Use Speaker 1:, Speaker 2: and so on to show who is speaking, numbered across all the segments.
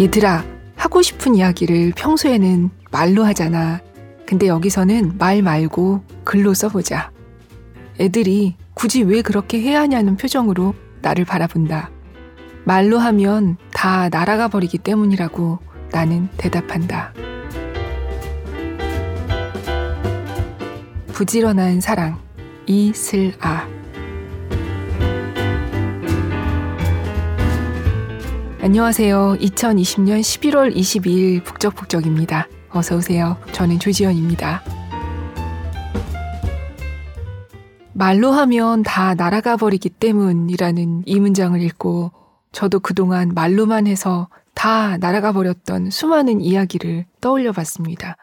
Speaker 1: 얘들아, 하고 싶은 이야기를 평소에는 말로 하잖아. 근데 여기서는 말 말고 글로 써보자. 애들이 굳이 왜 그렇게 해야 하냐는 표정으로 나를 바라본다. 말로 하면 다 날아가 버리기 때문이라고 나는 대답한다. 부지런한 사랑, 이슬아. 안녕하세요. 2020년 11월 22일 북적북적입니다. 어서 오세요. 저는 조지연입니다. 말로 하면 다 날아가 버리기 때문이라는 이 문장을 읽고 저도 그동안 말로만 해서 다 날아가 버렸던 수많은 이야기를 떠올려 봤습니다.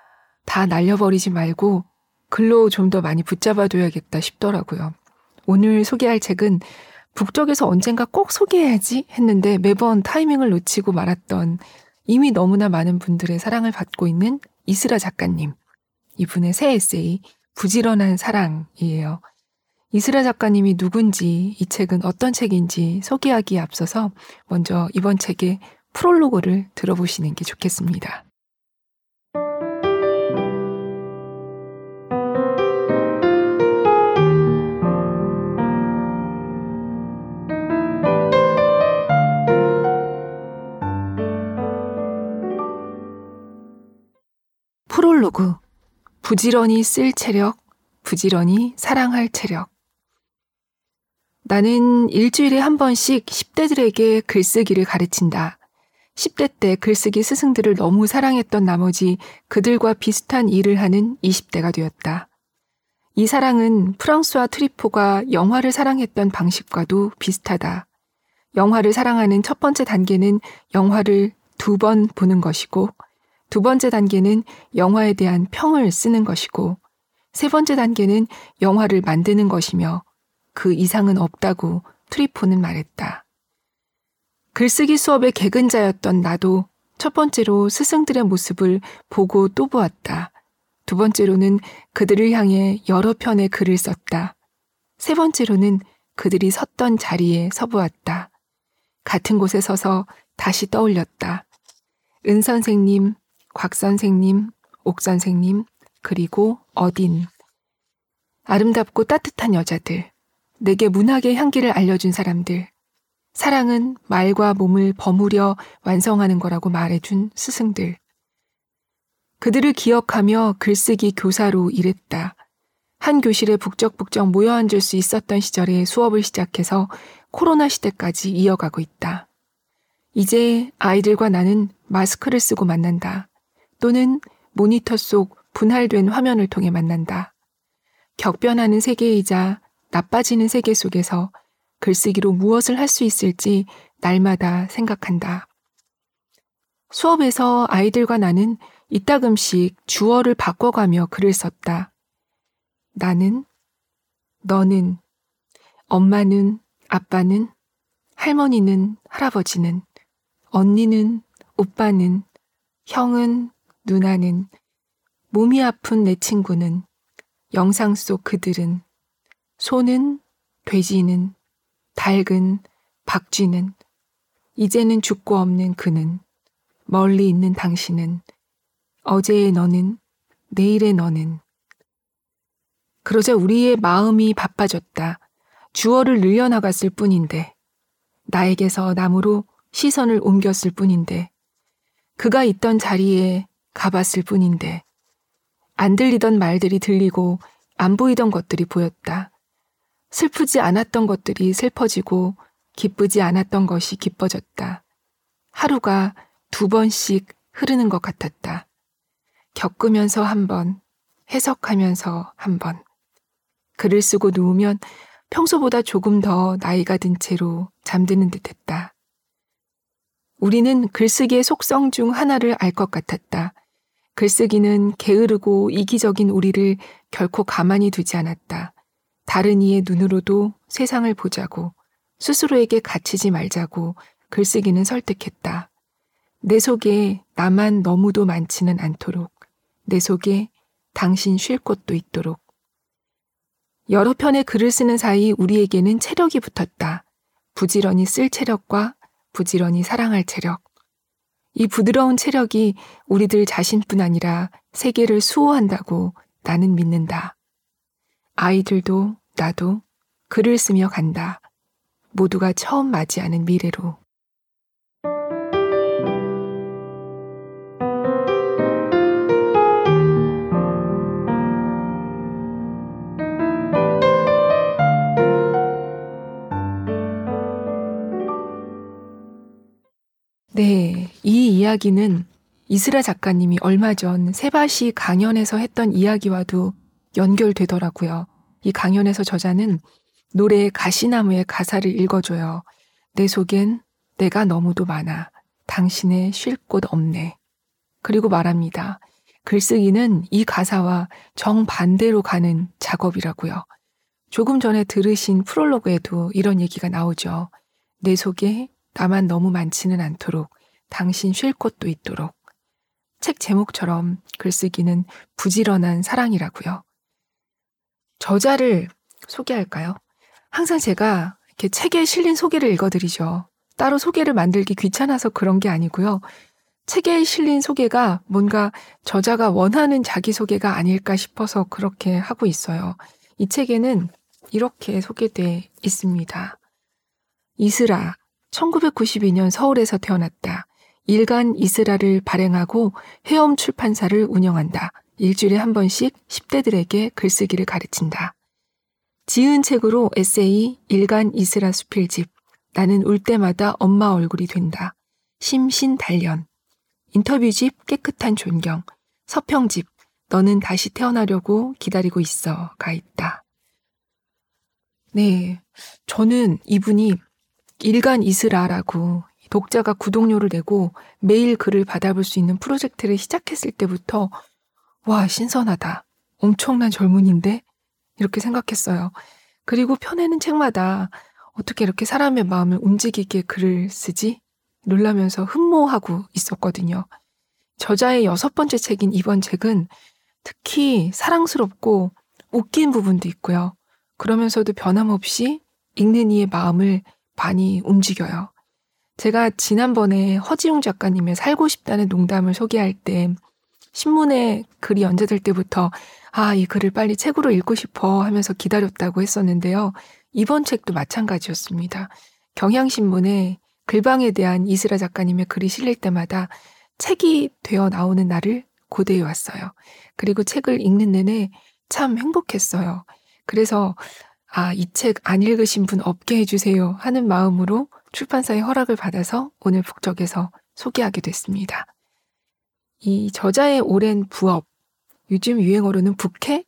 Speaker 1: 다 날려버리지 말고 글로 좀 더 많이 붙잡아 둬야겠다 싶더라고요. 오늘 소개할 책은 북적에서 언젠가 꼭 소개해야지 했는데 매번 타이밍을 놓치고 말았던 이미 너무나 많은 분들의 사랑을 받고 있는 이스라 작가님. 이분의 새 에세이 부지런한 사랑이에요. 이스라 작가님이 누군지 이 책은 어떤 책인지 소개하기에 앞서서 먼저 이번 책의 프롤로그를 들어보시는 게 좋겠습니다. 프롤로그 부지런히 쓸 체력, 부지런히 사랑할 체력. 나는 일주일에 한 번씩 10대들에게 글쓰기를 가르친다. 10대 때 글쓰기 스승들을 너무 사랑했던 나머지 그들과 비슷한 일을 하는 20대가 되었다. 이 사랑은 프랑스와 트리포가 영화를 사랑했던 방식과도 비슷하다. 영화를 사랑하는 첫 번째 단계는 영화를 두 번 보는 것이고 두 번째 단계는 영화에 대한 평을 쓰는 것이고, 세 번째 단계는 영화를 만드는 것이며, 그 이상은 없다고 트리포는 말했다. 글쓰기 수업의 개근자였던 나도 첫 번째로 스승들의 모습을 보고 또 보았다. 두 번째로는 그들을 향해 여러 편의 글을 썼다. 세 번째로는 그들이 섰던 자리에 서보았다. 같은 곳에 서서 다시 떠올렸다. 은 선생님, 곽 선생님, 옥 선생님, 그리고 어딘. 아름답고 따뜻한 여자들, 내게 문학의 향기를 알려준 사람들, 사랑은 말과 몸을 버무려 완성하는 거라고 말해준 스승들. 그들을 기억하며 글쓰기 교사로 일했다. 한 교실에 북적북적 모여 앉을 수 있었던 시절에 수업을 시작해서 코로나 시대까지 이어가고 있다. 이제 아이들과 나는 마스크를 쓰고 만난다. 또는 모니터 속 분할된 화면을 통해 만난다. 격변하는 세계이자 나빠지는 세계 속에서 글쓰기로 무엇을 할 수 있을지 날마다 생각한다. 수업에서 아이들과 나는 이따금씩 주어를 바꿔가며 글을 썼다. 나는, 너는, 엄마는, 아빠는, 할머니는, 할아버지는, 언니는, 오빠는, 형은, 누나는, 몸이 아픈 내 친구는, 영상 속 그들은, 소는, 돼지는, 닭은, 박쥐는, 이제는 죽고 없는 그는, 멀리 있는 당신은, 어제의 너는, 내일의 너는. 그러자 우리의 마음이 바빠졌다. 주어를 늘려나갔을 뿐인데, 나에게서 나무로 시선을 옮겼을 뿐인데, 그가 있던 자리에 가봤을 뿐인데 안 들리던 말들이 들리고 안 보이던 것들이 보였다. 슬프지 않았던 것들이 슬퍼지고 기쁘지 않았던 것이 기뻐졌다. 하루가 두 번씩 흐르는 것 같았다. 겪으면서 한 번, 해석하면서 한 번. 글을 쓰고 누우면 평소보다 조금 더 나이가 든 채로 잠드는 듯 했다. 우리는 글쓰기의 속성 중 하나를 알 것 같았다. 글쓰기는 게으르고 이기적인 우리를 결코 가만히 두지 않았다. 다른 이의 눈으로도 세상을 보자고, 스스로에게 갇히지 말자고 글쓰기는 설득했다. 내 속에 나만 너무도 많지는 않도록, 내 속에 당신 쉴 곳도 있도록. 여러 편의 글을 쓰는 사이 우리에게는 체력이 붙었다. 부지런히 쓸 체력과 부지런히 사랑할 체력. 이 부드러운 체력이 우리들 자신뿐 아니라 세계를 수호한다고 나는 믿는다. 아이들도 나도 글을 쓰며 간다. 모두가 처음 맞이하는 미래로. 네, 이 이야기는 이스라 작가님이 얼마 전 세바시 강연에서 했던 이야기와도 연결되더라고요. 이 강연에서 저자는 노래 가시나무의 가사를 읽어줘요. 내 속엔 내가 너무도 많아. 당신의 쉴 곳 없네. 그리고 말합니다. 글쓰기는 이 가사와 정반대로 가는 작업이라고요. 조금 전에 들으신 프롤로그에도 이런 얘기가 나오죠. 내 속에 나만 너무 많지는 않도록 당신 쉴 곳도 있도록. 책 제목처럼 글쓰기는 부지런한 사랑이라고요. 저자를 소개할까요? 항상 제가 이렇게 책에 실린 소개를 읽어드리죠. 따로 소개를 만들기 귀찮아서 그런 게 아니고요. 책에 실린 소개가 뭔가 저자가 원하는 자기소개가 아닐까 싶어서 그렇게 하고 있어요. 이 책에는 이렇게 소개돼 있습니다. 이스라, 1992년 서울에서 태어났다. 일간 이스라를 발행하고 헤엄 출판사를 운영한다. 일주일에 한 번씩 10대들에게 글쓰기를 가르친다. 지은 책으로 에세이 일간 이스라 수필집 나는 울 때마다 엄마 얼굴이 된다. 심신 단련 인터뷰집 깨끗한 존경 서평집 너는 다시 태어나려고 기다리고 있어 가 있다. 네, 저는 이분이 일간 이스라라고 독자가 구독료를 내고 매일 글을 받아볼 수 있는 프로젝트를 시작했을 때부터 와, 신선하다. 엄청난 젊은인데? 이렇게 생각했어요. 그리고 펴내는 책마다 어떻게 이렇게 사람의 마음을 움직이게 글을 쓰지? 놀라면서 흠모하고 있었거든요. 저자의 여섯 번째 책인 이번 책은 특히 사랑스럽고 웃긴 부분도 있고요. 그러면서도 변함없이 읽는 이의 마음을 많이 움직여요. 제가 지난번에 허지웅 작가님의 살고 싶다는 농담을 소개할 때 신문에 글이 연재될 때부터 아, 이 글을 빨리 책으로 읽고 싶어 하면서 기다렸다고 했었는데요. 이번 책도 마찬가지였습니다. 경향신문에 글방에 대한 이스라 작가님의 글이 실릴 때마다 책이 되어 나오는 날을 고대해 왔어요. 그리고 책을 읽는 내내 참 행복했어요. 그래서 아, 이 책 안 읽으신 분 없게 해주세요 하는 마음으로 출판사의 허락을 받아서 오늘 북적에서 소개하게 됐습니다. 이 저자의 오랜 부업, 요즘 유행어로는 북해?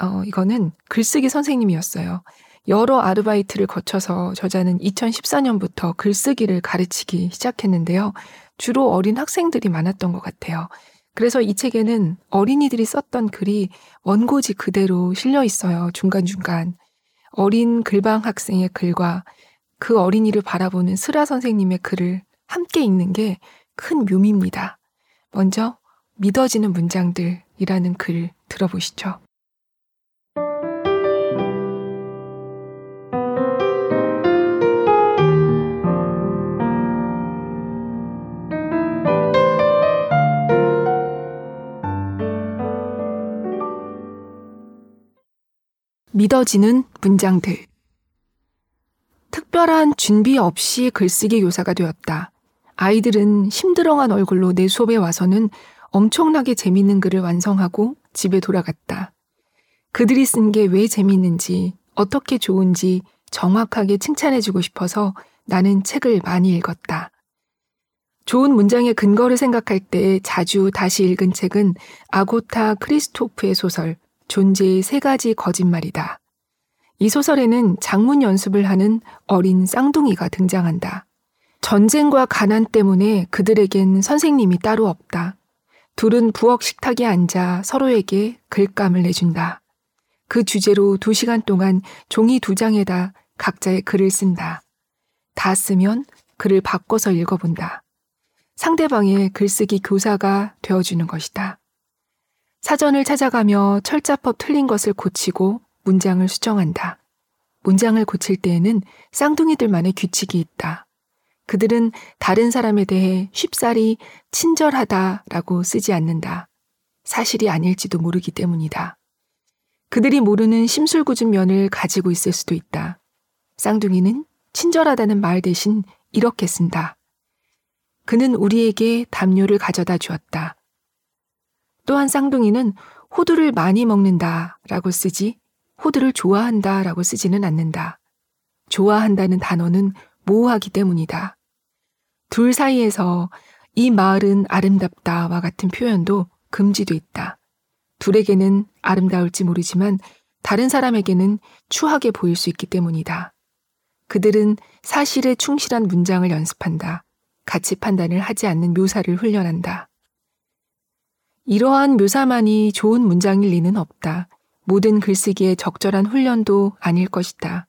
Speaker 1: 어, 이거는 글쓰기 선생님이었어요. 여러 아르바이트를 거쳐서 저자는 2014년부터 글쓰기를 가르치기 시작했는데요. 주로 어린 학생들이 많았던 것 같아요. 그래서 이 책에는 어린이들이 썼던 글이 원고지 그대로 실려 있어요. 중간중간. 어린 글방 학생의 글과 그 어린이를 바라보는 스라 선생님의 글을 함께 읽는 게 큰 묘미입니다. 먼저 믿어지는 문장들이라는 글 들어보시죠. 믿어지는 문장들. 특별한 준비 없이 글쓰기 교사가 되었다. 아이들은 심드렁한 얼굴로 내 수업에 와서는 엄청나게 재밌는 글을 완성하고 집에 돌아갔다. 그들이 쓴 게 왜 재밌는지, 어떻게 좋은지 정확하게 칭찬해주고 싶어서 나는 책을 많이 읽었다. 좋은 문장의 근거를 생각할 때 자주 다시 읽은 책은 아고타 크리스토프의 소설 존재의 세 가지 거짓말이다. 이 소설에는 장문 연습을 하는 어린 쌍둥이가 등장한다. 전쟁과 가난 때문에 그들에겐 선생님이 따로 없다. 둘은 부엌 식탁에 앉아 서로에게 글감을 내준다. 그 주제로 두 시간 동안 종이 두 장에다 각자의 글을 쓴다. 다 쓰면 글을 바꿔서 읽어본다. 상대방의 글쓰기 교사가 되어주는 것이다. 사전을 찾아가며 철자법 틀린 것을 고치고 문장을 수정한다. 문장을 고칠 때에는 쌍둥이들만의 규칙이 있다. 그들은 다른 사람에 대해 쉽사리 친절하다라고 쓰지 않는다. 사실이 아닐지도 모르기 때문이다. 그들이 모르는 심술궂은 면을 가지고 있을 수도 있다. 쌍둥이는 친절하다는 말 대신 이렇게 쓴다. 그는 우리에게 담요를 가져다 주었다. 또한 쌍둥이는 호두를 많이 먹는다 라고 쓰지 호두를 좋아한다 라고 쓰지는 않는다. 좋아한다는 단어는 모호하기 때문이다. 둘 사이에서 이 마을은 아름답다와 같은 표현도 금지돼 있다. 둘에게는 아름다울지 모르지만 다른 사람에게는 추하게 보일 수 있기 때문이다. 그들은 사실에 충실한 문장을 연습한다. 가치 판단을 하지 않는 묘사를 훈련한다. 이러한 묘사만이 좋은 문장일 리는 없다. 모든 글쓰기에 적절한 훈련도 아닐 것이다.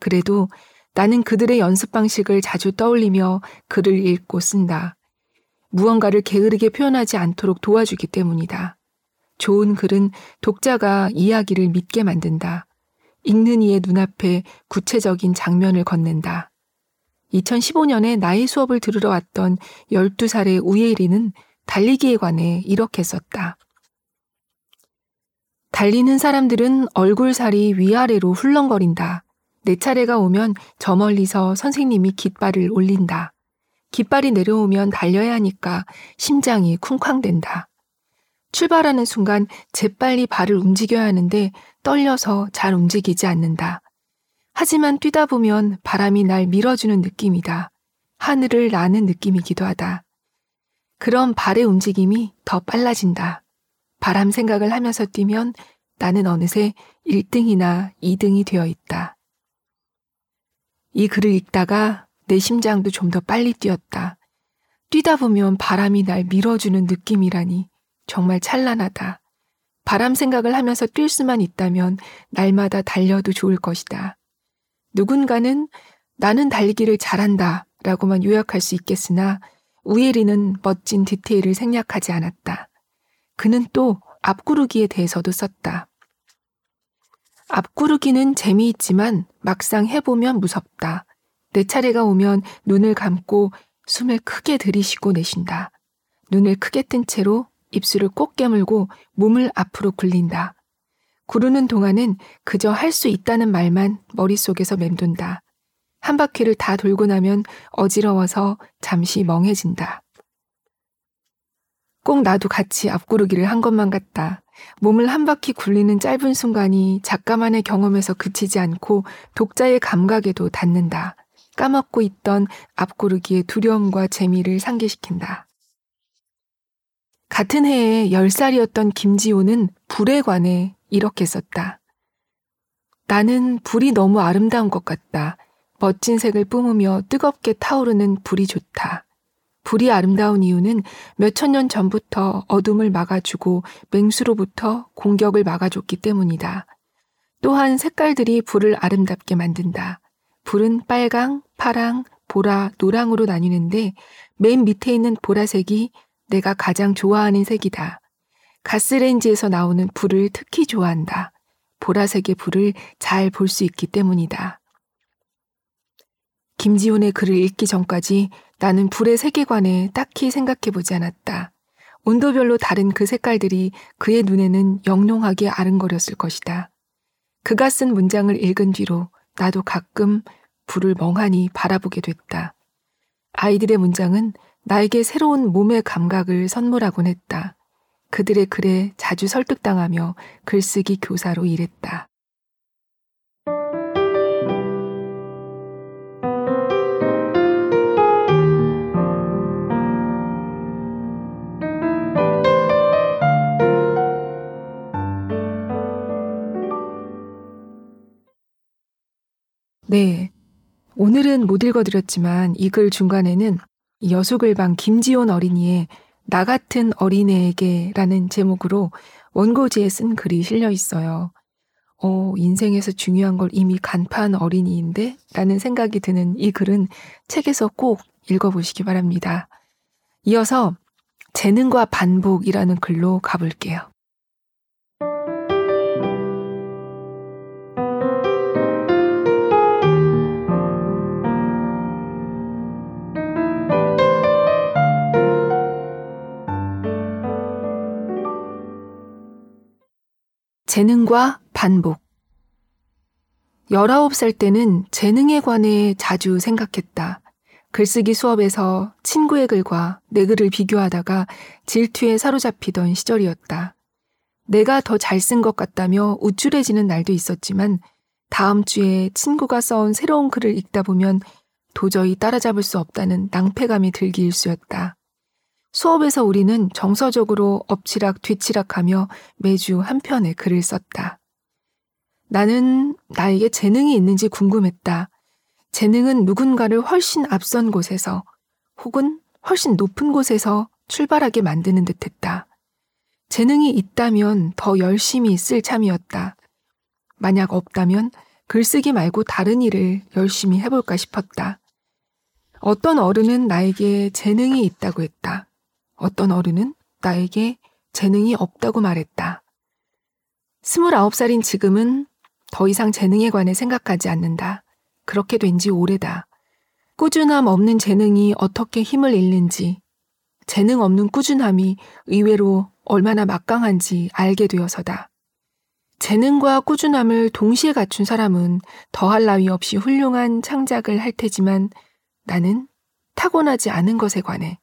Speaker 1: 그래도 나는 그들의 연습 방식을 자주 떠올리며 글을 읽고 쓴다. 무언가를 게으르게 표현하지 않도록 도와주기 때문이다. 좋은 글은 독자가 이야기를 믿게 만든다. 읽는 이의 눈앞에 구체적인 장면을 건넨다. 2015년에 나의 수업을 들으러 왔던 12살의 우예리는 달리기에 관해 이렇게 썼다. 달리는 사람들은 얼굴살이 위아래로 훌렁거린다. 내 차례가 오면 저 멀리서 선생님이 깃발을 올린다. 깃발이 내려오면 달려야 하니까 심장이 쿵쾅댄다. 출발하는 순간 재빨리 발을 움직여야 하는데 떨려서 잘 움직이지 않는다. 하지만 뛰다 보면 바람이 날 밀어주는 느낌이다. 하늘을 나는 느낌이기도 하다. 그럼 발의 움직임이 더 빨라진다. 바람 생각을 하면서 뛰면 나는 어느새 1등이나 2등이 되어 있다. 이 글을 읽다가 내 심장도 좀 더 빨리 뛰었다. 뛰다 보면 바람이 날 밀어주는 느낌이라니 정말 찬란하다. 바람 생각을 하면서 뛸 수만 있다면 날마다 달려도 좋을 것이다. 누군가는 나는 달리기를 잘한다 라고만 요약할 수 있겠으나 우예리는 멋진 디테일을 생략하지 않았다. 그는 또 앞구르기에 대해서도 썼다. 앞구르기는 재미있지만 막상 해보면 무섭다. 내 차례가 오면 눈을 감고 숨을 크게 들이쉬고 내쉰다. 눈을 크게 뜬 채로 입술을 꼭 깨물고 몸을 앞으로 굴린다. 구르는 동안은 그저 할 수 있다는 말만 머릿속에서 맴돈다. 한 바퀴를 다 돌고 나면 어지러워서 잠시 멍해진다. 꼭 나도 같이 앞구르기를 한 것만 같다. 몸을 한 바퀴 굴리는 짧은 순간이 작가만의 경험에서 그치지 않고 독자의 감각에도 닿는다. 까먹고 있던 앞구르기의 두려움과 재미를 상기시킨다. 같은 해에 10살이었던 김지호는 불에 관해 이렇게 썼다. 나는 불이 너무 아름다운 것 같다. 멋진 색을 뿜으며 뜨겁게 타오르는 불이 좋다. 불이 아름다운 이유는 몇천 년 전부터 어둠을 막아주고 맹수로부터 공격을 막아줬기 때문이다. 또한 색깔들이 불을 아름답게 만든다. 불은 빨강, 파랑, 보라, 노랑으로 나뉘는데 맨 밑에 있는 보라색이 내가 가장 좋아하는 색이다. 가스레인지에서 나오는 불을 특히 좋아한다. 보라색의 불을 잘 볼 수 있기 때문이다. 김지훈의 글을 읽기 전까지 나는 불의 세계관에 딱히 생각해 보지 않았다. 온도별로 다른 그 색깔들이 그의 눈에는 영롱하게 아른거렸을 것이다. 그가 쓴 문장을 읽은 뒤로 나도 가끔 불을 멍하니 바라보게 됐다. 아이들의 문장은 나에게 새로운 몸의 감각을 선물하곤 했다. 그들의 글에 자주 설득당하며 글쓰기 교사로 일했다. 네. 오늘은 못 읽어드렸지만 이 글 중간에는 여수글방 김지온 어린이의 나 같은 어린애에게 라는 제목으로 원고지에 쓴 글이 실려 있어요. 어, 인생에서 중요한 걸 이미 간파한 어린이인데? 라는 생각이 드는 이 글은 책에서 꼭 읽어보시기 바랍니다. 이어서 재능과 반복이라는 글로 가볼게요. 재능과 반복. 19살 때는 재능에 관해 자주 생각했다. 글쓰기 수업에서 친구의 글과 내 글을 비교하다가 질투에 사로잡히던 시절이었다. 내가 더 잘 쓴 것 같다며 우쭐해지는 날도 있었지만 다음 주에 친구가 써온 새로운 글을 읽다 보면 도저히 따라잡을 수 없다는 낭패감이 들기 일쑤였다. 수업에서 우리는 정서적으로 엎치락 뒤치락하며 매주 한 편의 글을 썼다. 나는 나에게 재능이 있는지 궁금했다. 재능은 누군가를 훨씬 앞선 곳에서 혹은 훨씬 높은 곳에서 출발하게 만드는 듯 했다. 재능이 있다면 더 열심히 쓸 참이었다. 만약 없다면 글쓰기 말고 다른 일을 열심히 해볼까 싶었다. 어떤 어른은 나에게 재능이 있다고 했다. 어떤 어른은 나에게 재능이 없다고 말했다. 스물아홉 살인 지금은 더 이상 재능에 관해 생각하지 않는다. 그렇게 된 지 오래다. 꾸준함 없는 재능이 어떻게 힘을 잃는지, 재능 없는 꾸준함이 의외로 얼마나 막강한지 알게 되어서다. 재능과 꾸준함을 동시에 갖춘 사람은 더할 나위 없이 훌륭한 창작을 할 테지만 나는 타고나지 않은 것에 관해,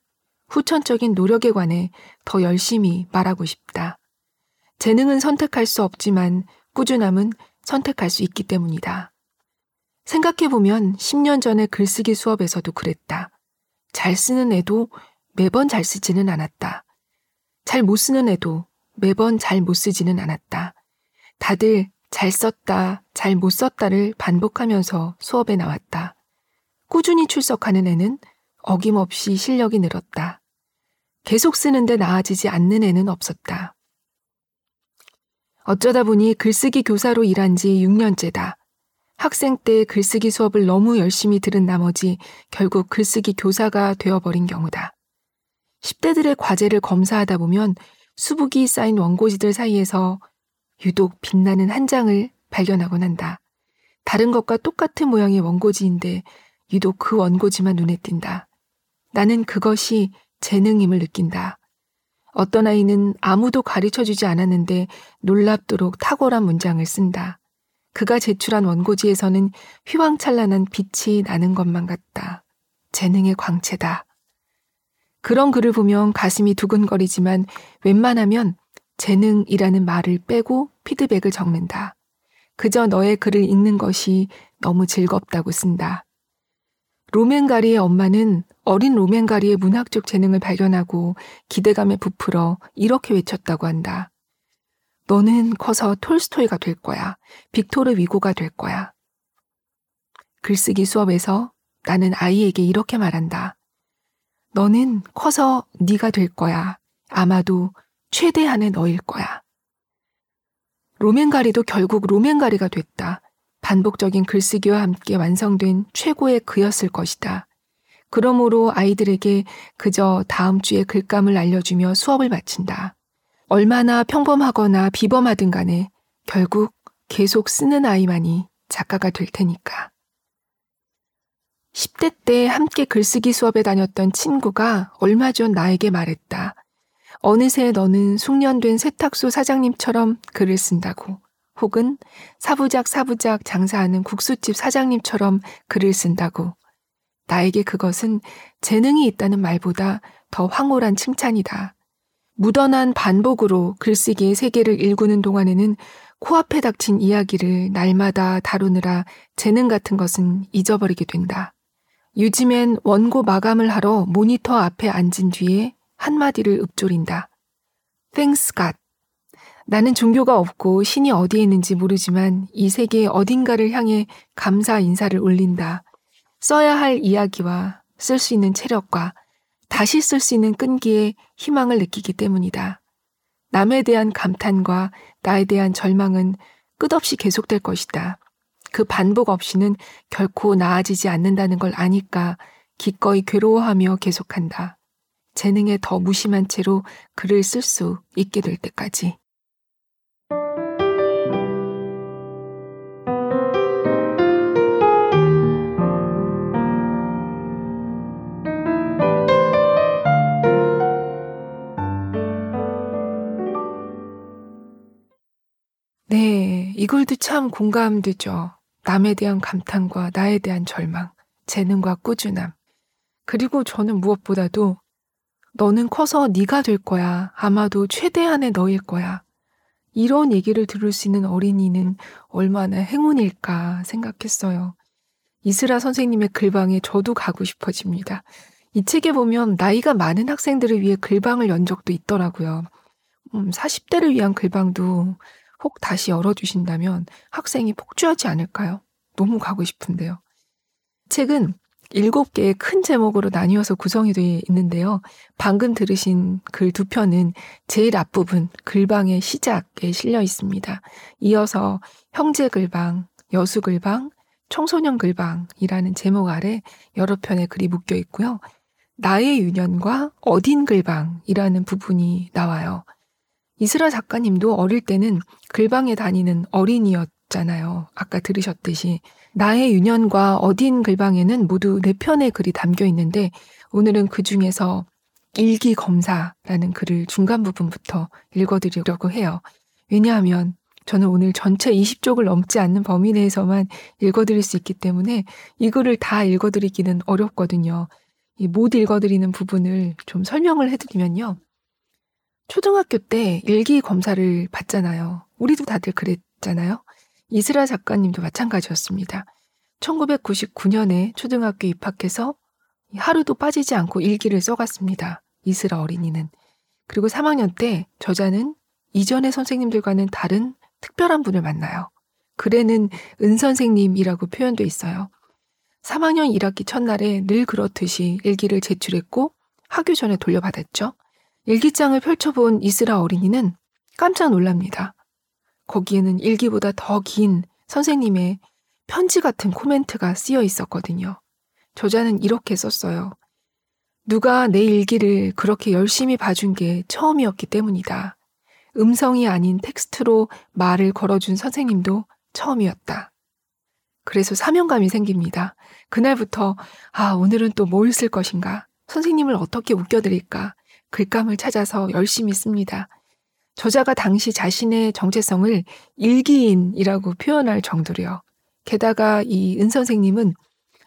Speaker 1: 후천적인 노력에 관해 더 열심히 말하고 싶다. 재능은 선택할 수 없지만 꾸준함은 선택할 수 있기 때문이다. 생각해보면 10년 전에 글쓰기 수업에서도 그랬다. 잘 쓰는 애도 매번 잘 쓰지는 않았다. 잘 못 쓰는 애도 매번 잘 못 쓰지는 않았다. 다들 잘 썼다, 잘 못 썼다를 반복하면서 수업에 나왔다. 꾸준히 출석하는 애는 어김없이 실력이 늘었다. 계속 쓰는데 나아지지 않는 애는 없었다. 어쩌다 보니 글쓰기 교사로 일한 지 6년째다. 학생 때 글쓰기 수업을 너무 열심히 들은 나머지 결국 글쓰기 교사가 되어버린 경우다. 10대들의 과제를 검사하다 보면 수북이 쌓인 원고지들 사이에서 유독 빛나는 한 장을 발견하곤 한다. 다른 것과 똑같은 모양의 원고지인데 유독 그 원고지만 눈에 띈다. 나는 그것이 재능임을 느낀다. 어떤 아이는 아무도 가르쳐 주지 않았는데 놀랍도록 탁월한 문장을 쓴다. 그가 제출한 원고지에서는 휘황찬란한 빛이 나는 것만 같다. 재능의 광채다. 그런 글을 보면 가슴이 두근거리지만 웬만하면 재능이라는 말을 빼고 피드백을 적는다. 그저 너의 글을 읽는 것이 너무 즐겁다고 쓴다. 로맨가리의 엄마는 어린 로맨가리의 문학적 재능을 발견하고 기대감에 부풀어 이렇게 외쳤다고 한다. 너는 커서 톨스토이가 될 거야. 빅토르 위고가 될 거야. 글쓰기 수업에서 나는 아이에게 이렇게 말한다. 너는 커서 네가 될 거야. 아마도 최대한의 너일 거야. 로맨가리도 결국 로맨가리가 됐다. 반복적인 글쓰기와 함께 완성된 최고의 그였을 것이다. 그러므로 아이들에게 그저 다음 주에 글감을 알려주며 수업을 마친다. 얼마나 평범하거나 비범하든 간에 결국 계속 쓰는 아이만이 작가가 될 테니까. 10대 때 함께 글쓰기 수업에 다녔던 친구가 얼마 전 나에게 말했다. 어느새 너는 숙련된 세탁소 사장님처럼 글을 쓴다고. 혹은 사부작 사부작 장사하는 국수집 사장님처럼 글을 쓴다고. 나에게 그것은 재능이 있다는 말보다 더 황홀한 칭찬이다. 무던한 반복으로 글쓰기의 세계를 일구는 동안에는 코앞에 닥친 이야기를 날마다 다루느라 재능 같은 것은 잊어버리게 된다. 요즘엔 원고 마감을 하러 모니터 앞에 앉은 뒤에 한마디를 읊조린다. Thanks God. 나는 종교가 없고 신이 어디에 있는지 모르지만 이 세계 어딘가를 향해 감사 인사를 올린다. 써야 할 이야기와 쓸 수 있는 체력과 다시 쓸 수 있는 끈기에 희망을 느끼기 때문이다. 남에 대한 감탄과 나에 대한 절망은 끝없이 계속될 것이다. 그 반복 없이는 결코 나아지지 않는다는 걸 아니까 기꺼이 괴로워하며 계속한다. 재능에 더 무심한 채로 글을 쓸 수 있게 될 때까지. 이 글도 참 공감되죠. 남에 대한 감탄과 나에 대한 절망, 재능과 꾸준함. 그리고 저는 무엇보다도 너는 커서 네가 될 거야. 아마도 최대한의 너일 거야. 이런 얘기를 들을 수 있는 어린이는 얼마나 행운일까 생각했어요. 이스라 선생님의 글방에 저도 가고 싶어집니다. 이 책에 보면 나이가 많은 학생들을 위해 글방을 연 적도 있더라고요. 음, 40대를 위한 글방도 혹 다시 열어주신다면 학생이 폭주하지 않을까요? 너무 가고 싶은데요. 책은 일곱 개의 큰 제목으로 나뉘어서 구성이 되어 있는데요. 방금 들으신 글 두 편은 제일 앞부분 글방의 시작에 실려 있습니다. 이어서 형제 글방, 여수 글방, 청소년 글방이라는 제목 아래 여러 편의 글이 묶여 있고요. 나의 유년과 어딘 글방이라는 부분이 나와요. 이스라 작가님도 어릴 때는 글방에 다니는 어린이였잖아요. 아까 들으셨듯이. 나의 유년과 어딘 글방에는 모두 네 편의 글이 담겨 있는데 오늘은 그 중에서 일기 검사라는 글을 중간 부분부터 읽어드리려고 해요. 왜냐하면 저는 오늘 전체 20쪽을 넘지 않는 범위 내에서만 읽어드릴 수 있기 때문에 이 글을 다 읽어드리기는 어렵거든요. 이 못 읽어드리는 부분을 좀 설명을 해드리면요. 초등학교 때 일기 검사를 받잖아요. 우리도 다들 그랬잖아요. 이스라 작가님도 마찬가지였습니다. 1999년에 초등학교 입학해서 하루도 빠지지 않고 일기를 써갔습니다. 이스라 어린이는. 그리고 3학년 때 저자는 이전의 선생님들과는 다른 특별한 분을 만나요. 글에는 은 선생님이라고 표현돼 있어요. 3학년 1학기 첫날에 늘 그렇듯이 일기를 제출했고 학교 전에 돌려받았죠. 일기장을 펼쳐본 이스라 어린이는 깜짝 놀랍니다. 거기에는 일기보다 더 긴 선생님의 편지 같은 코멘트가 쓰여 있었거든요. 저자는 이렇게 썼어요. 누가 내 일기를 그렇게 열심히 봐준 게 처음이었기 때문이다. 음성이 아닌 텍스트로 말을 걸어준 선생님도 처음이었다. 그래서 사명감이 생깁니다. 그날부터, 아, 오늘은 또 뭘 쓸 것인가? 선생님을 어떻게 웃겨드릴까? 글감을 찾아서 열심히 씁니다. 저자가 당시 자신의 정체성을 일기인이라고 표현할 정도로요. 게다가 이 은 선생님은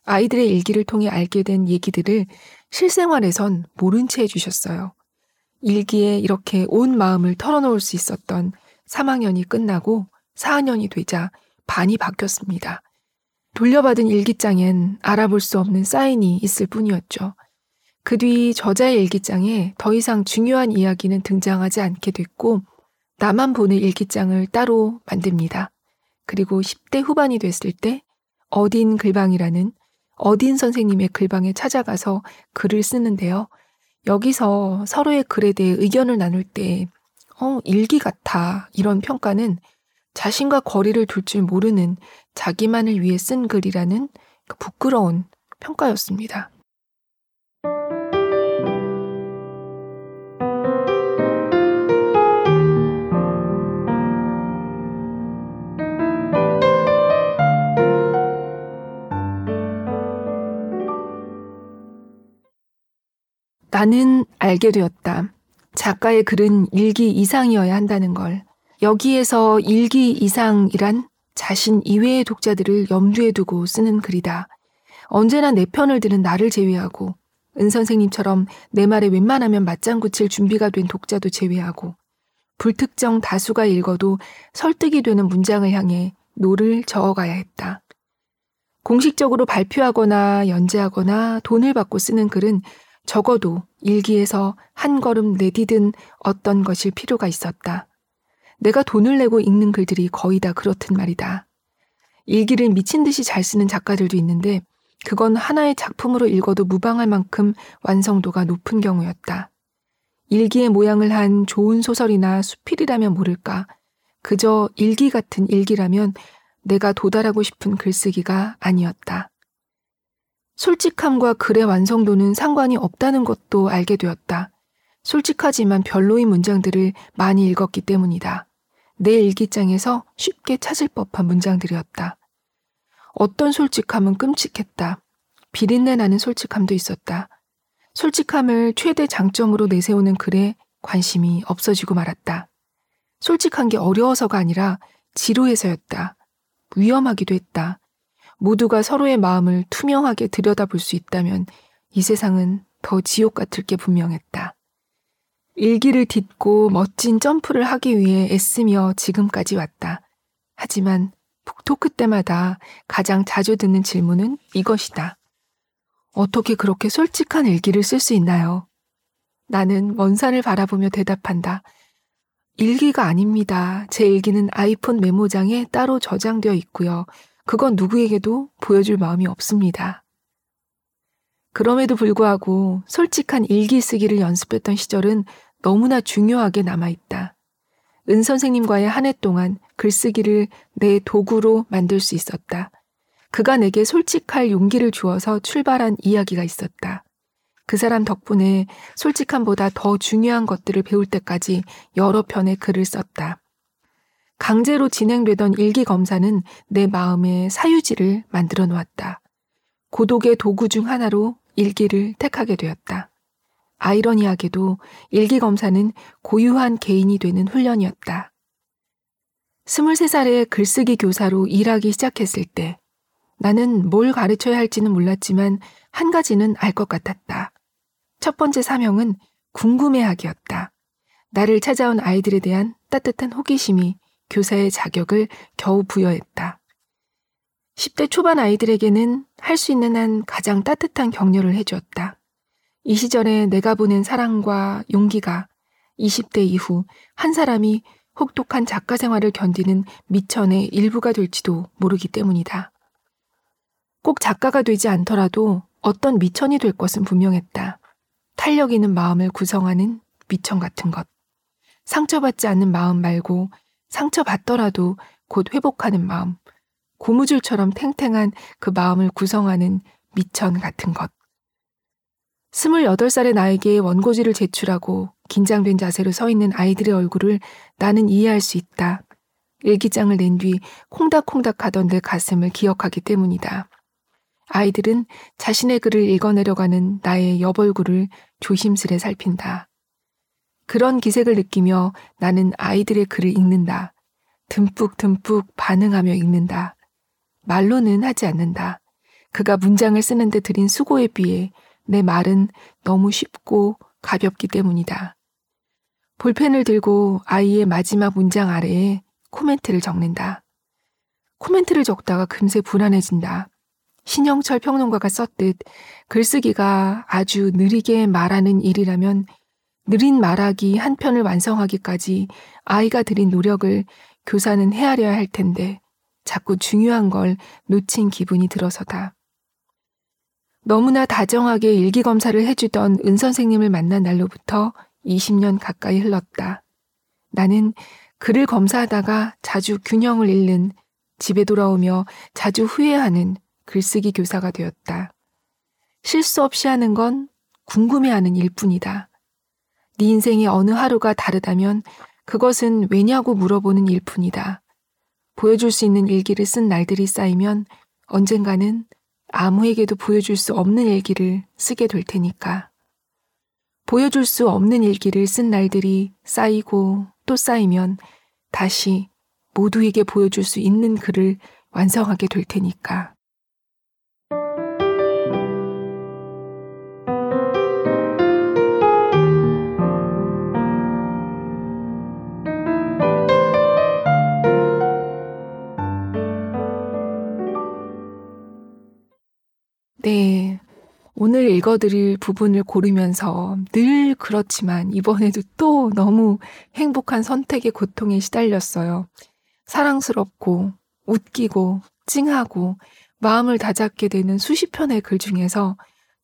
Speaker 1: 아이들의 일기를 통해 알게 된 얘기들을 실생활에선 모른 채 해주셨어요. 일기에 이렇게 온 마음을 털어놓을 수 있었던 3학년이 끝나고 4학년이 되자 반이 바뀌었습니다. 돌려받은 일기장엔 알아볼 수 없는 사인이 있을 뿐이었죠. 그 뒤 저자의 일기장에 더 이상 중요한 이야기는 등장하지 않게 됐고 나만 보는 일기장을 따로 만듭니다. 그리고 10대 후반이 됐을 때 어딘 글방이라는 어딘 선생님의 글방에 찾아가서 글을 쓰는데요. 여기서 서로의 글에 대해 의견을 나눌 때, 어, 일기 같아. 이런 평가는 자신과 거리를 둘 줄 모르는 자기만을 위해 쓴 글이라는 그 부끄러운 평가였습니다. 나는 알게 되었다. 작가의 글은 일기 이상이어야 한다는 걸. 여기에서 일기 이상이란 자신 이외의 독자들을 염두에 두고 쓰는 글이다. 언제나 내 편을 드는 나를 제외하고 은 선생님처럼 내 말에 웬만하면 맞장구 칠 준비가 된 독자도 제외하고 불특정 다수가 읽어도 설득이 되는 문장을 향해 노를 저어가야 했다. 공식적으로 발표하거나 연재하거나 돈을 받고 쓰는 글은 적어도 일기에서 한 걸음 내디든 어떤 것일 필요가 있었다. 내가 돈을 내고 읽는 글들이 거의 다 그렇든 말이다. 일기를 미친 듯이 잘 쓰는 작가들도 있는데 그건 하나의 작품으로 읽어도 무방할 만큼 완성도가 높은 경우였다. 일기의 모양을 한 좋은 소설이나 수필이라면 모를까. 그저 일기 같은 일기라면 내가 도달하고 싶은 글쓰기가 아니었다. 솔직함과 글의 완성도는 상관이 없다는 것도 알게 되었다. 솔직하지만 별로인 문장들을 많이 읽었기 때문이다. 내 일기장에서 쉽게 찾을 법한 문장들이었다. 어떤 솔직함은 끔찍했다. 비린내 나는 솔직함도 있었다. 솔직함을 최대 장점으로 내세우는 글에 관심이 없어지고 말았다. 솔직한 게 어려워서가 아니라 지루해서였다. 위험하기도 했다. 모두가 서로의 마음을 투명하게 들여다볼 수 있다면 이 세상은 더 지옥 같을 게 분명했다. 일기를 딛고 멋진 점프를 하기 위해 애쓰며 지금까지 왔다. 하지만 토크 때마다 가장 자주 듣는 질문은 이것이다. 어떻게 그렇게 솔직한 일기를 쓸 수 있나요? 나는 먼 산을 바라보며 대답한다. 일기가 아닙니다. 제 일기는 아이폰 메모장에 따로 저장되어 있고요. 그건 누구에게도 보여줄 마음이 없습니다. 그럼에도 불구하고 솔직한 일기 쓰기를 연습했던 시절은 너무나 중요하게 남아있다. 은 선생님과의 한 해 동안 글쓰기를 내 도구로 만들 수 있었다. 그가 내게 솔직할 용기를 주어서 출발한 이야기가 있었다. 그 사람 덕분에 솔직함보다 더 중요한 것들을 배울 때까지 여러 편의 글을 썼다. 강제로 진행되던 일기 검사는 내 마음의 사유지를 만들어 놓았다. 고독의 도구 중 하나로 일기를 택하게 되었다. 아이러니하게도 일기 검사는 고유한 개인이 되는 훈련이었다. 23살에 글쓰기 교사로 일하기 시작했을 때 나는 뭘 가르쳐야 할지는 몰랐지만 한 가지는 알 것 같았다. 첫 번째 사명은 궁금해하기였다. 나를 찾아온 아이들에 대한 따뜻한 호기심이 교사의 자격을 겨우 부여했다. 10대 초반 아이들에게는 할 수 있는 한 가장 따뜻한 격려를 해주었다. 이 시절에 내가 보낸 사랑과 용기가 20대 이후 한 사람이 혹독한 작가 생활을 견디는 미천의 일부가 될지도 모르기 때문이다. 꼭 작가가 되지 않더라도 어떤 미천이 될 것은 분명했다. 탄력 있는 마음을 구성하는 미천 같은 것. 상처받지 않는 마음 말고 상처받더라도 곧 회복하는 마음. 고무줄처럼 탱탱한 그 마음을 구성하는 미천 같은 것. 28살의 나에게 원고지를 제출하고 긴장된 자세로 서 있는 아이들의 얼굴을 나는 이해할 수 있다. 일기장을 낸 뒤 콩닥콩닥 하던 내 가슴을 기억하기 때문이다. 아이들은 자신의 글을 읽어내려가는 나의 옆얼굴을 조심스레 살핀다. 그런 기색을 느끼며 나는 아이들의 글을 읽는다. 듬뿍 듬뿍 반응하며 읽는다. 말로는 하지 않는다. 그가 문장을 쓰는데 들인 수고에 비해 내 말은 너무 쉽고 가볍기 때문이다. 볼펜을 들고 아이의 마지막 문장 아래에 코멘트를 적는다. 코멘트를 적다가 금세 불안해진다. 신영철 평론가가 썼듯 글쓰기가 아주 느리게 말하는 일이라면 느린 말하기 한 편을 완성하기까지 아이가 들인 노력을 교사는 헤아려야 할 텐데 자꾸 중요한 걸 놓친 기분이 들어서다. 너무나 다정하게 일기 검사를 해주던 은 선생님을 만난 날로부터 20년 가까이 흘렀다. 나는 글을 검사하다가 자주 균형을 잃는 집에 돌아오며 자주 후회하는 글쓰기 교사가 되었다. 실수 없이 하는 건 궁금해하는 일뿐이다. 네 인생의 어느 하루가 다르다면 그것은 왜냐고 물어보는 일뿐이다. 보여줄 수 있는 일기를 쓴 날들이 쌓이면 언젠가는 아무에게도 보여줄 수 없는 일기를 쓰게 될 테니까. 보여줄 수 없는 일기를 쓴 날들이 쌓이고 또 쌓이면 다시 모두에게 보여줄 수 있는 글을 완성하게 될 테니까. 네. 오늘 읽어드릴 부분을 고르면서 늘 그렇지만 이번에도 또 너무 행복한 선택의 고통에 시달렸어요. 사랑스럽고 웃기고 찡하고 마음을 다잡게 되는 수십 편의 글 중에서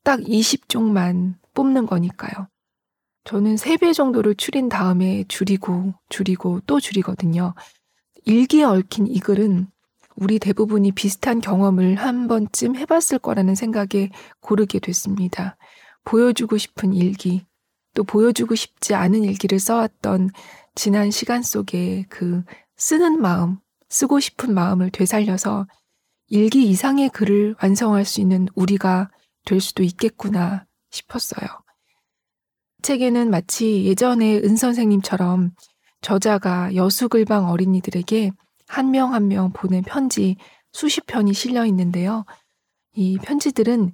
Speaker 1: 딱 20종만 뽑는 거니까요. 저는 3배 정도를 줄인 다음에 줄이고 줄이고 또 줄이거든요. 일기에 얽힌 이 글은 우리 대부분이 비슷한 경험을 한 번쯤 해봤을 거라는 생각에 고르게 됐습니다. 보여주고 싶은 일기, 또 보여주고 싶지 않은 일기를 써왔던 지난 시간 속에 그 쓰는 마음, 쓰고 싶은 마음을 되살려서 일기 이상의 글을 완성할 수 있는 우리가 될 수도 있겠구나 싶었어요. 책에는 마치 예전에 은 선생님처럼 저자가 여수글방 어린이들에게 한 명 한 명 보낸 편지 수십 편이 실려 있는데요. 이 편지들은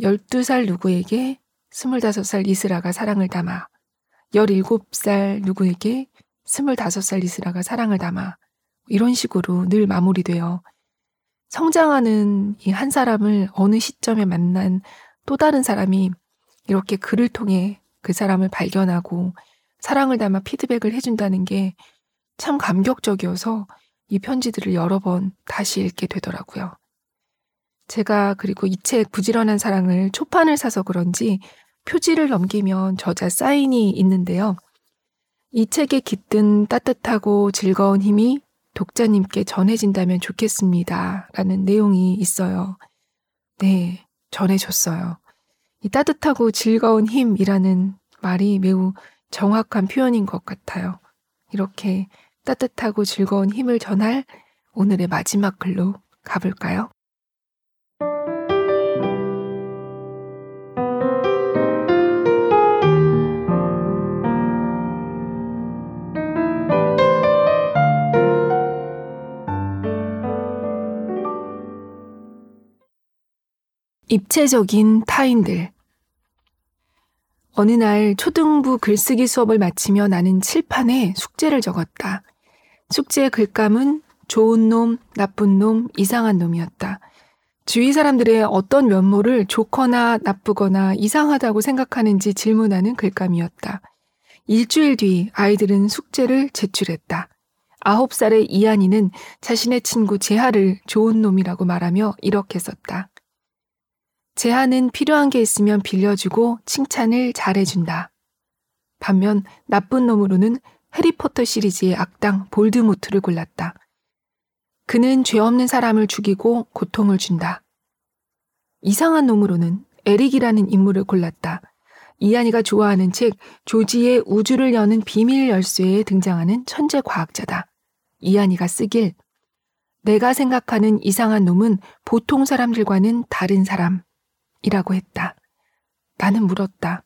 Speaker 1: 12살 누구에게 25살 이스라가 사랑을 담아, 17살 누구에게 25살 이스라가 사랑을 담아, 이런 식으로 늘 마무리돼요. 성장하는 이 한 사람을 어느 시점에 만난 또 다른 사람이 이렇게 글을 통해 그 사람을 발견하고 사랑을 담아 피드백을 해준다는 게 참 감격적이어서 이 편지들을 여러 번 다시 읽게 되더라고요. 제가 그리고 이 책 부지런한 사랑을 초판을 사서 그런지 표지를 넘기면 저자 사인이 있는데요. 이 책에 깃든 따뜻하고 즐거운 힘이 독자님께 전해진다면 좋겠습니다. 라는 내용이 있어요. 네, 전해줬어요. 이 따뜻하고 즐거운 힘이라는 말이 매우 정확한 표현인 것 같아요. 이렇게 따뜻하고 즐거운 힘을 전할 오늘의 마지막 글로 가볼까요? 입체적인 타인들. 어느 날 초등부 글쓰기 수업을 마치며 나는 칠판에 숙제를 적었다. 숙제의 글감은 좋은 놈, 나쁜 놈, 이상한 놈이었다. 주위 사람들의 어떤 면모를 좋거나 나쁘거나 이상하다고 생각하는지 질문하는 글감이었다. 일주일 뒤 아이들은 숙제를 제출했다. 아홉 살의 이한이는 자신의 친구 재하를 좋은 놈이라고 말하며 이렇게 썼다. 제한은 필요한 게 있으면 빌려주고 칭찬을 잘해준다. 반면 나쁜 놈으로는 해리포터 시리즈의 악당 볼드모트를 골랐다. 그는 죄 없는 사람을 죽이고 고통을 준다. 이상한 놈으로는 에릭이라는 인물을 골랐다. 이한이가 좋아하는 책 조지의 우주를 여는 비밀 열쇠에 등장하는 천재 과학자다. 이한이가 쓰길 내가 생각하는 이상한 놈은 보통 사람들과는 다른 사람. 이라고 했다. 나는 물었다.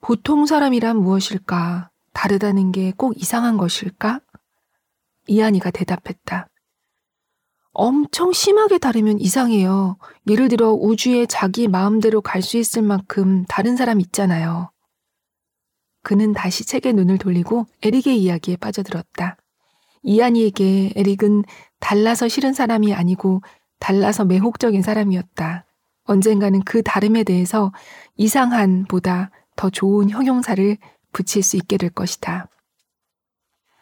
Speaker 1: 보통 사람이란 무엇일까? 다르다는 게 꼭 이상한 것일까? 이한이가 대답했다. 엄청 심하게 다르면 이상해요. 예를 들어 우주에 자기 마음대로 갈 수 있을 만큼 다른 사람 있잖아요. 그는 다시 책에 눈을 돌리고 에릭의 이야기에 빠져들었다. 이한이에게 에릭은 달라서 싫은 사람이 아니고 달라서 매혹적인 사람이었다. 언젠가는 그 다름에 대해서 이상한보다 더 좋은 형용사를 붙일 수 있게 될 것이다.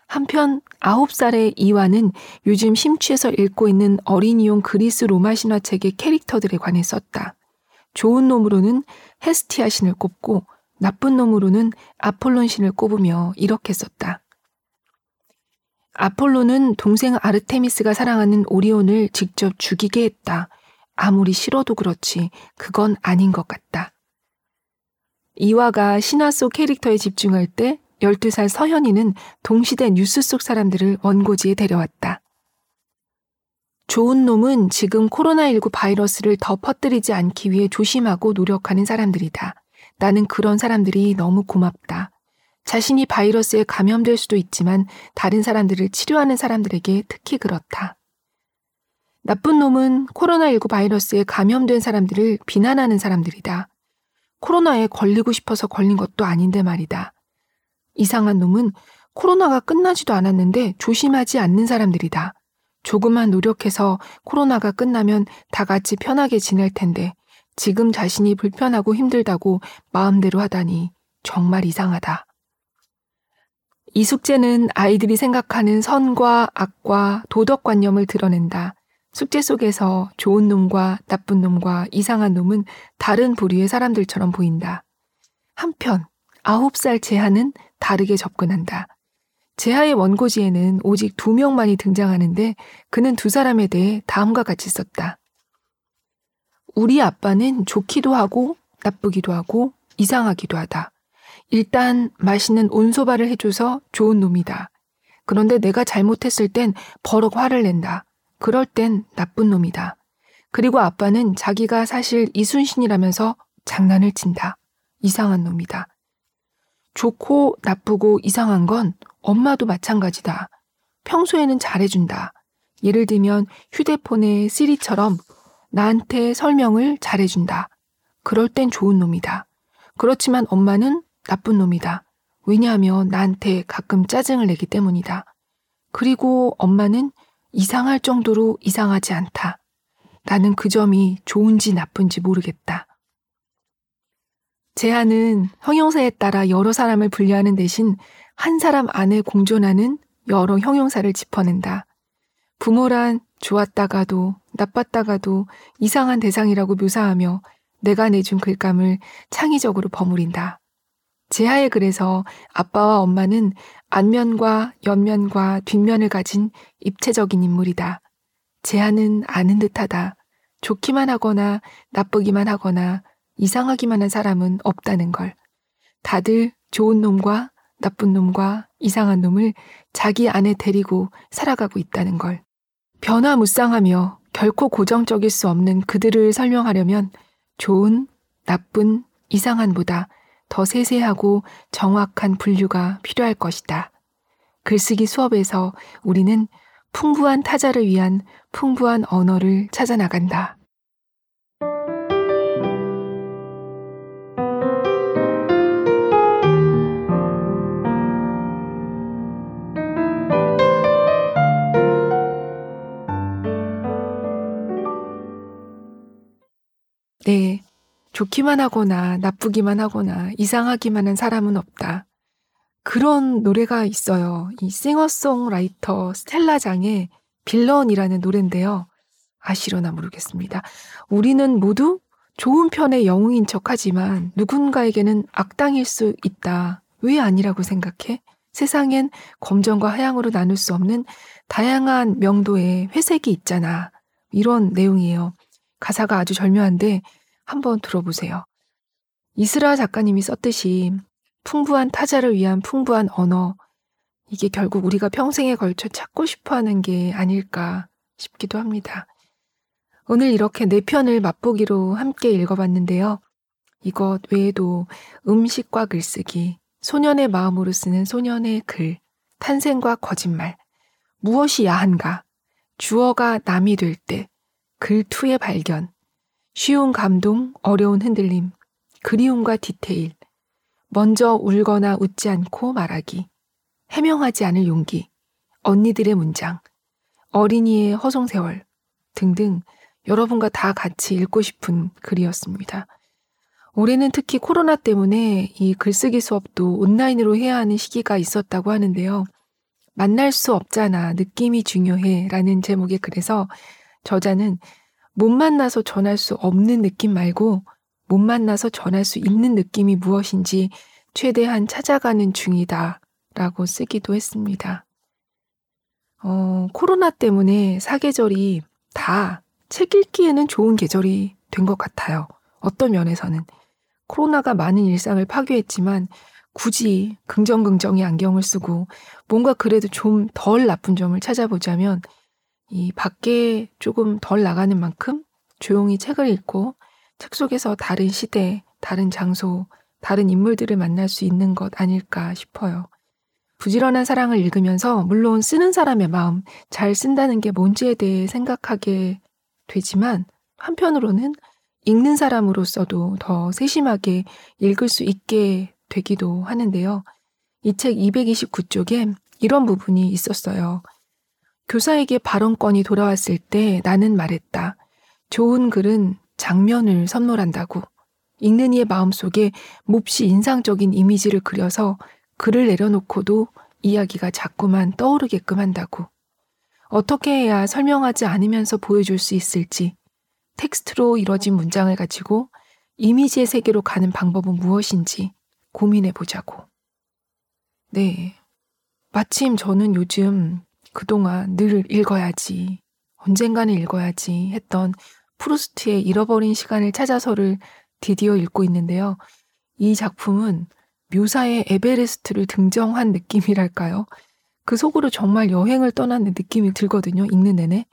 Speaker 1: 한편 9살의 이완은 요즘 심취해서 읽고 있는 어린이용 그리스 로마 신화책의 캐릭터들에 관해 썼다. 좋은 놈으로는 헤스티아 신을 꼽고 나쁜 놈으로는 아폴론 신을 꼽으며 이렇게 썼다. 아폴로는 동생 아르테미스가 사랑하는 오리온을 직접 죽이게 했다. 아무리 싫어도 그렇지 그건 아닌 것 같다. 이화가 신화 속 캐릭터에 집중할 때 12살 서현이는 동시대 뉴스 속 사람들을 원고지에 데려왔다. 좋은 놈은 지금 코로나19 바이러스를 더 퍼뜨리지 않기 위해 조심하고 노력하는 사람들이다. 나는 그런 사람들이 너무 고맙다. 자신이 바이러스에 감염될 수도 있지만 다른 사람들을 치료하는 사람들에게 특히 그렇다. 나쁜 놈은 코로나19 바이러스에 감염된 사람들을 비난하는 사람들이다. 코로나에 걸리고 싶어서 걸린 것도 아닌데 말이다. 이상한 놈은 코로나가 끝나지도 않았는데 조심하지 않는 사람들이다. 조금만 노력해서 코로나가 끝나면 다 같이 편하게 지낼 텐데 지금 자신이 불편하고 힘들다고 마음대로 하다니 정말 이상하다. 이 숙제는 아이들이 생각하는 선과 악과 도덕관념을 드러낸다. 숙제 속에서 좋은 놈과 나쁜 놈과 이상한 놈은 다른 부류의 사람들처럼 보인다. 한편, 아홉 살 재하는 다르게 접근한다. 재하의 원고지에는 오직 두 명만이 등장하는데 그는 두 사람에 대해 다음과 같이 썼다. 우리 아빠는 좋기도 하고 나쁘기도 하고 이상하기도 하다. 일단 맛있는 온소바를 해줘서 좋은 놈이다. 그런데 내가 잘못했을 땐 버럭 화를 낸다. 그럴 땐 나쁜 놈이다. 그리고 아빠는 자기가 사실 이순신이라면서 장난을 친다. 이상한 놈이다. 좋고 나쁘고 이상한 건 엄마도 마찬가지다. 평소에는 잘해준다. 예를 들면 휴대폰의 시리처럼 나한테 설명을 잘해준다. 그럴 땐 좋은 놈이다. 그렇지만 엄마는 나쁜 놈이다. 왜냐하면 나한테 가끔 짜증을 내기 때문이다. 그리고 엄마는 이상할 정도로 이상하지 않다. 나는 그 점이 좋은지 나쁜지 모르겠다. 제안은 형용사에 따라 여러 사람을 분류하는 대신 한 사람 안에 공존하는 여러 형용사를 짚어낸다. 부모란 좋았다가도 나빴다가도 이상한 대상이라고 묘사하며 내가 내준 글감을 창의적으로 버무린다. 제하의 글에서 아빠와 엄마는 안면과 옆면과 뒷면을 가진 입체적인 인물이다. 제하는 아는 듯하다. 좋기만 하거나 나쁘기만 하거나 이상하기만 한 사람은 없다는 걸. 다들 좋은 놈과 나쁜 놈과 이상한 놈을 자기 안에 데리고 살아가고 있다는 걸. 변화무쌍하며 결코 고정적일 수 없는 그들을 설명하려면 좋은, 나쁜, 이상한보다 더 세세하고 정확한 분류가 필요할 것이다. 글쓰기 수업에서 우리는 풍부한 타자를 위한 풍부한 언어를 찾아 나간다. 좋기만 하거나 나쁘기만 하거나 이상하기만 한 사람은 없다. 그런 노래가 있어요. 이 싱어송라이터 스텔라 장의 빌런이라는 노래인데요. 아시려나 모르겠습니다. 우리는 모두 좋은 편의 영웅인 척 하지만 누군가에게는 악당일 수 있다. 왜 아니라고 생각해? 세상엔 검정과 하양으로 나눌 수 없는 다양한 명도의 회색이 있잖아. 이런 내용이에요. 가사가 아주 절묘한데 한번 들어보세요. 이스라 작가님이 썼듯이 풍부한 타자를 위한 풍부한 언어, 이게 결국 우리가 평생에 걸쳐 찾고 싶어 하는 게 아닐까 싶기도 합니다. 오늘 이렇게 네 편을 맛보기로 함께 읽어봤는데요. 이것 외에도 음식과 글쓰기, 소년의 마음으로 쓰는 소년의 글, 탄생과 거짓말, 무엇이 야한가, 주어가 남이 될 때, 글투의 발견, 쉬운 감동, 어려운 흔들림, 그리움과 디테일, 먼저 울거나 웃지 않고 말하기, 해명하지 않을 용기, 언니들의 문장, 어린이의 허송세월 등등 여러분과 다 같이 읽고 싶은 글이었습니다. 올해는 특히 코로나 때문에 이 글쓰기 수업도 온라인으로 해야 하는 시기가 있었다고 하는데요. 만날 수 없잖아. 느낌이 중요해. 라는 제목의 글에서 저자는 못 만나서 전할 수 없는 느낌 말고 못 만나서 전할 수 있는 느낌이 무엇인지 최대한 찾아가는 중이다 라고 쓰기도 했습니다. 어, 코로나 때문에 사계절이 다 책 읽기에는 좋은 계절이 된 것 같아요. 어떤 면에서는. 코로나가 많은 일상을 파괴했지만 굳이 긍정긍정의 안경을 쓰고 뭔가 그래도 좀 덜 나쁜 점을 찾아보자면 이 밖에 조금 덜 나가는 만큼 조용히 책을 읽고 책 속에서 다른 시대, 다른 장소, 다른 인물들을 만날 수 있는 것 아닐까 싶어요. 부지런한 사랑을 읽으면서 물론 쓰는 사람의 마음, 잘 쓴다는 게 뭔지에 대해 생각하게 되지만 한편으로는 읽는 사람으로서도 더 세심하게 읽을 수 있게 되기도 하는데요. 이 책 229쪽에 이런 부분이 있었어요. 교사에게 발언권이 돌아왔을 때 나는 말했다. 좋은 글은 장면을 선물한다고. 읽는 이의 마음속에 몹시 인상적인 이미지를 그려서 글을 내려놓고도 이야기가 자꾸만 떠오르게끔 한다고. 어떻게 해야 설명하지 않으면서 보여줄 수 있을지, 텍스트로 이뤄진 문장을 가지고 이미지의 세계로 가는 방법은 무엇인지 고민해 보자고. 네. 마침 저는 요즘 그동안 늘 읽어야지, 언젠가는 읽어야지 했던 프루스트의 잃어버린 시간을 찾아서를 드디어 읽고 있는데요. 이 작품은 묘사의 에베레스트를 등정한 느낌이랄까요? 그 속으로 정말 여행을 떠나는 느낌이 들거든요. 읽는 내내.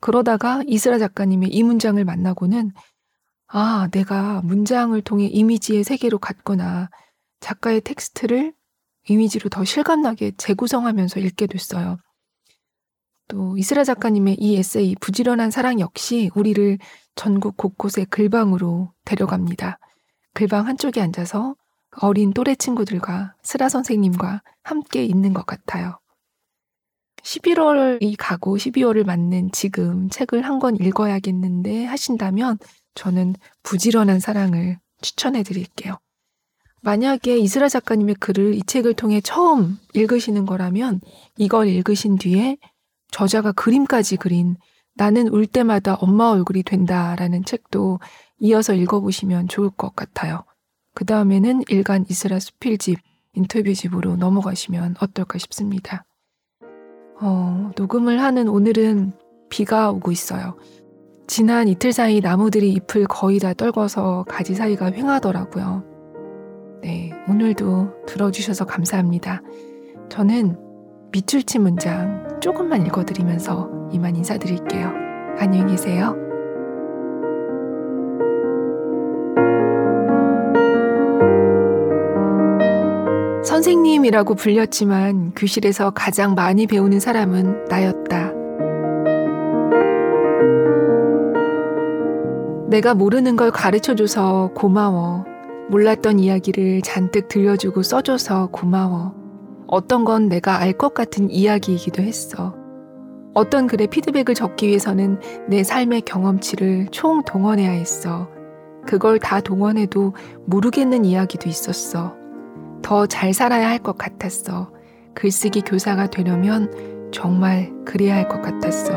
Speaker 1: 그러다가 이스라 작가님의 이 문장을 만나고는 아, 내가 문장을 통해 이미지의 세계로 갔거나 작가의 텍스트를 이미지로 더 실감나게 재구성하면서 읽게 됐어요. 또 이스라 작가님의 이 에세이 부지런한 사랑 역시 우리를 전국 곳곳에 글방으로 데려갑니다. 글방 한쪽에 앉아서 어린 또래 친구들과 스라 선생님과 함께 있는 것 같아요. 11월이 가고 12월을 맞는 지금 책을 한 권 읽어야겠는데 하신다면 저는 부지런한 사랑을 추천해 드릴게요. 만약에 이스라 작가님의 글을 이 책을 통해 처음 읽으시는 거라면 이걸 읽으신 뒤에 저자가 그림까지 그린 나는 울 때마다 엄마 얼굴이 된다라는 책도 이어서 읽어보시면 좋을 것 같아요. 그 다음에는 일간 이스라 수필집 인터뷰집으로 넘어가시면 어떨까 싶습니다. 어, 녹음을 하는 오늘은 비가 오고 있어요. 지난 이틀 사이 나무들이 잎을 거의 다 떨궈서 가지 사이가 휑하더라고요. 네, 오늘도 들어주셔서 감사합니다. 저는 밑줄치 문장 조금만 읽어드리면서 이만 인사드릴게요. 안녕히 계세요. 선생님이라고 불렸지만 교실에서 가장 많이 배우는 사람은 나였다. 내가 모르는 걸 가르쳐줘서 고마워. 몰랐던 이야기를 잔뜩 들려주고 써줘서 고마워. 어떤 건 내가 알 것 같은 이야기이기도 했어. 어떤 글의 피드백을 적기 위해서는 내 삶의 경험치를 총 동원해야 했어. 그걸 다 동원해도 모르겠는 이야기도 있었어. 더 잘 살아야 할 것 같았어. 글쓰기 교사가 되려면 정말 그래야 할 것 같았어.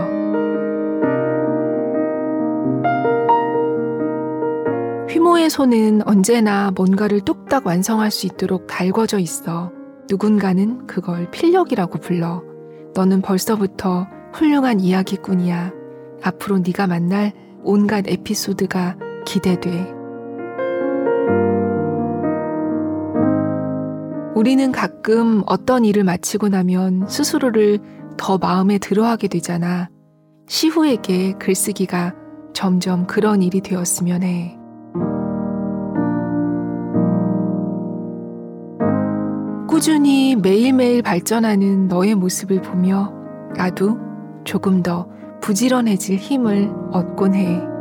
Speaker 1: 휘모의 손은 언제나 뭔가를 뚝딱 완성할 수 있도록 달궈져 있어. 누군가는 그걸 필력이라고 불러. 너는 벌써부터 훌륭한 이야기꾼이야. 앞으로 네가 만날 온갖 에피소드가 기대돼. 우리는 가끔 어떤 일을 마치고 나면 스스로를 더 마음에 들어하게 되잖아. 시후에게 글쓰기가 점점 그런 일이 되었으면 해. 꾸준히 매일매일 발전하는 너의 모습을 보며 나도 조금 더 부지런해질 힘을 얻곤 해.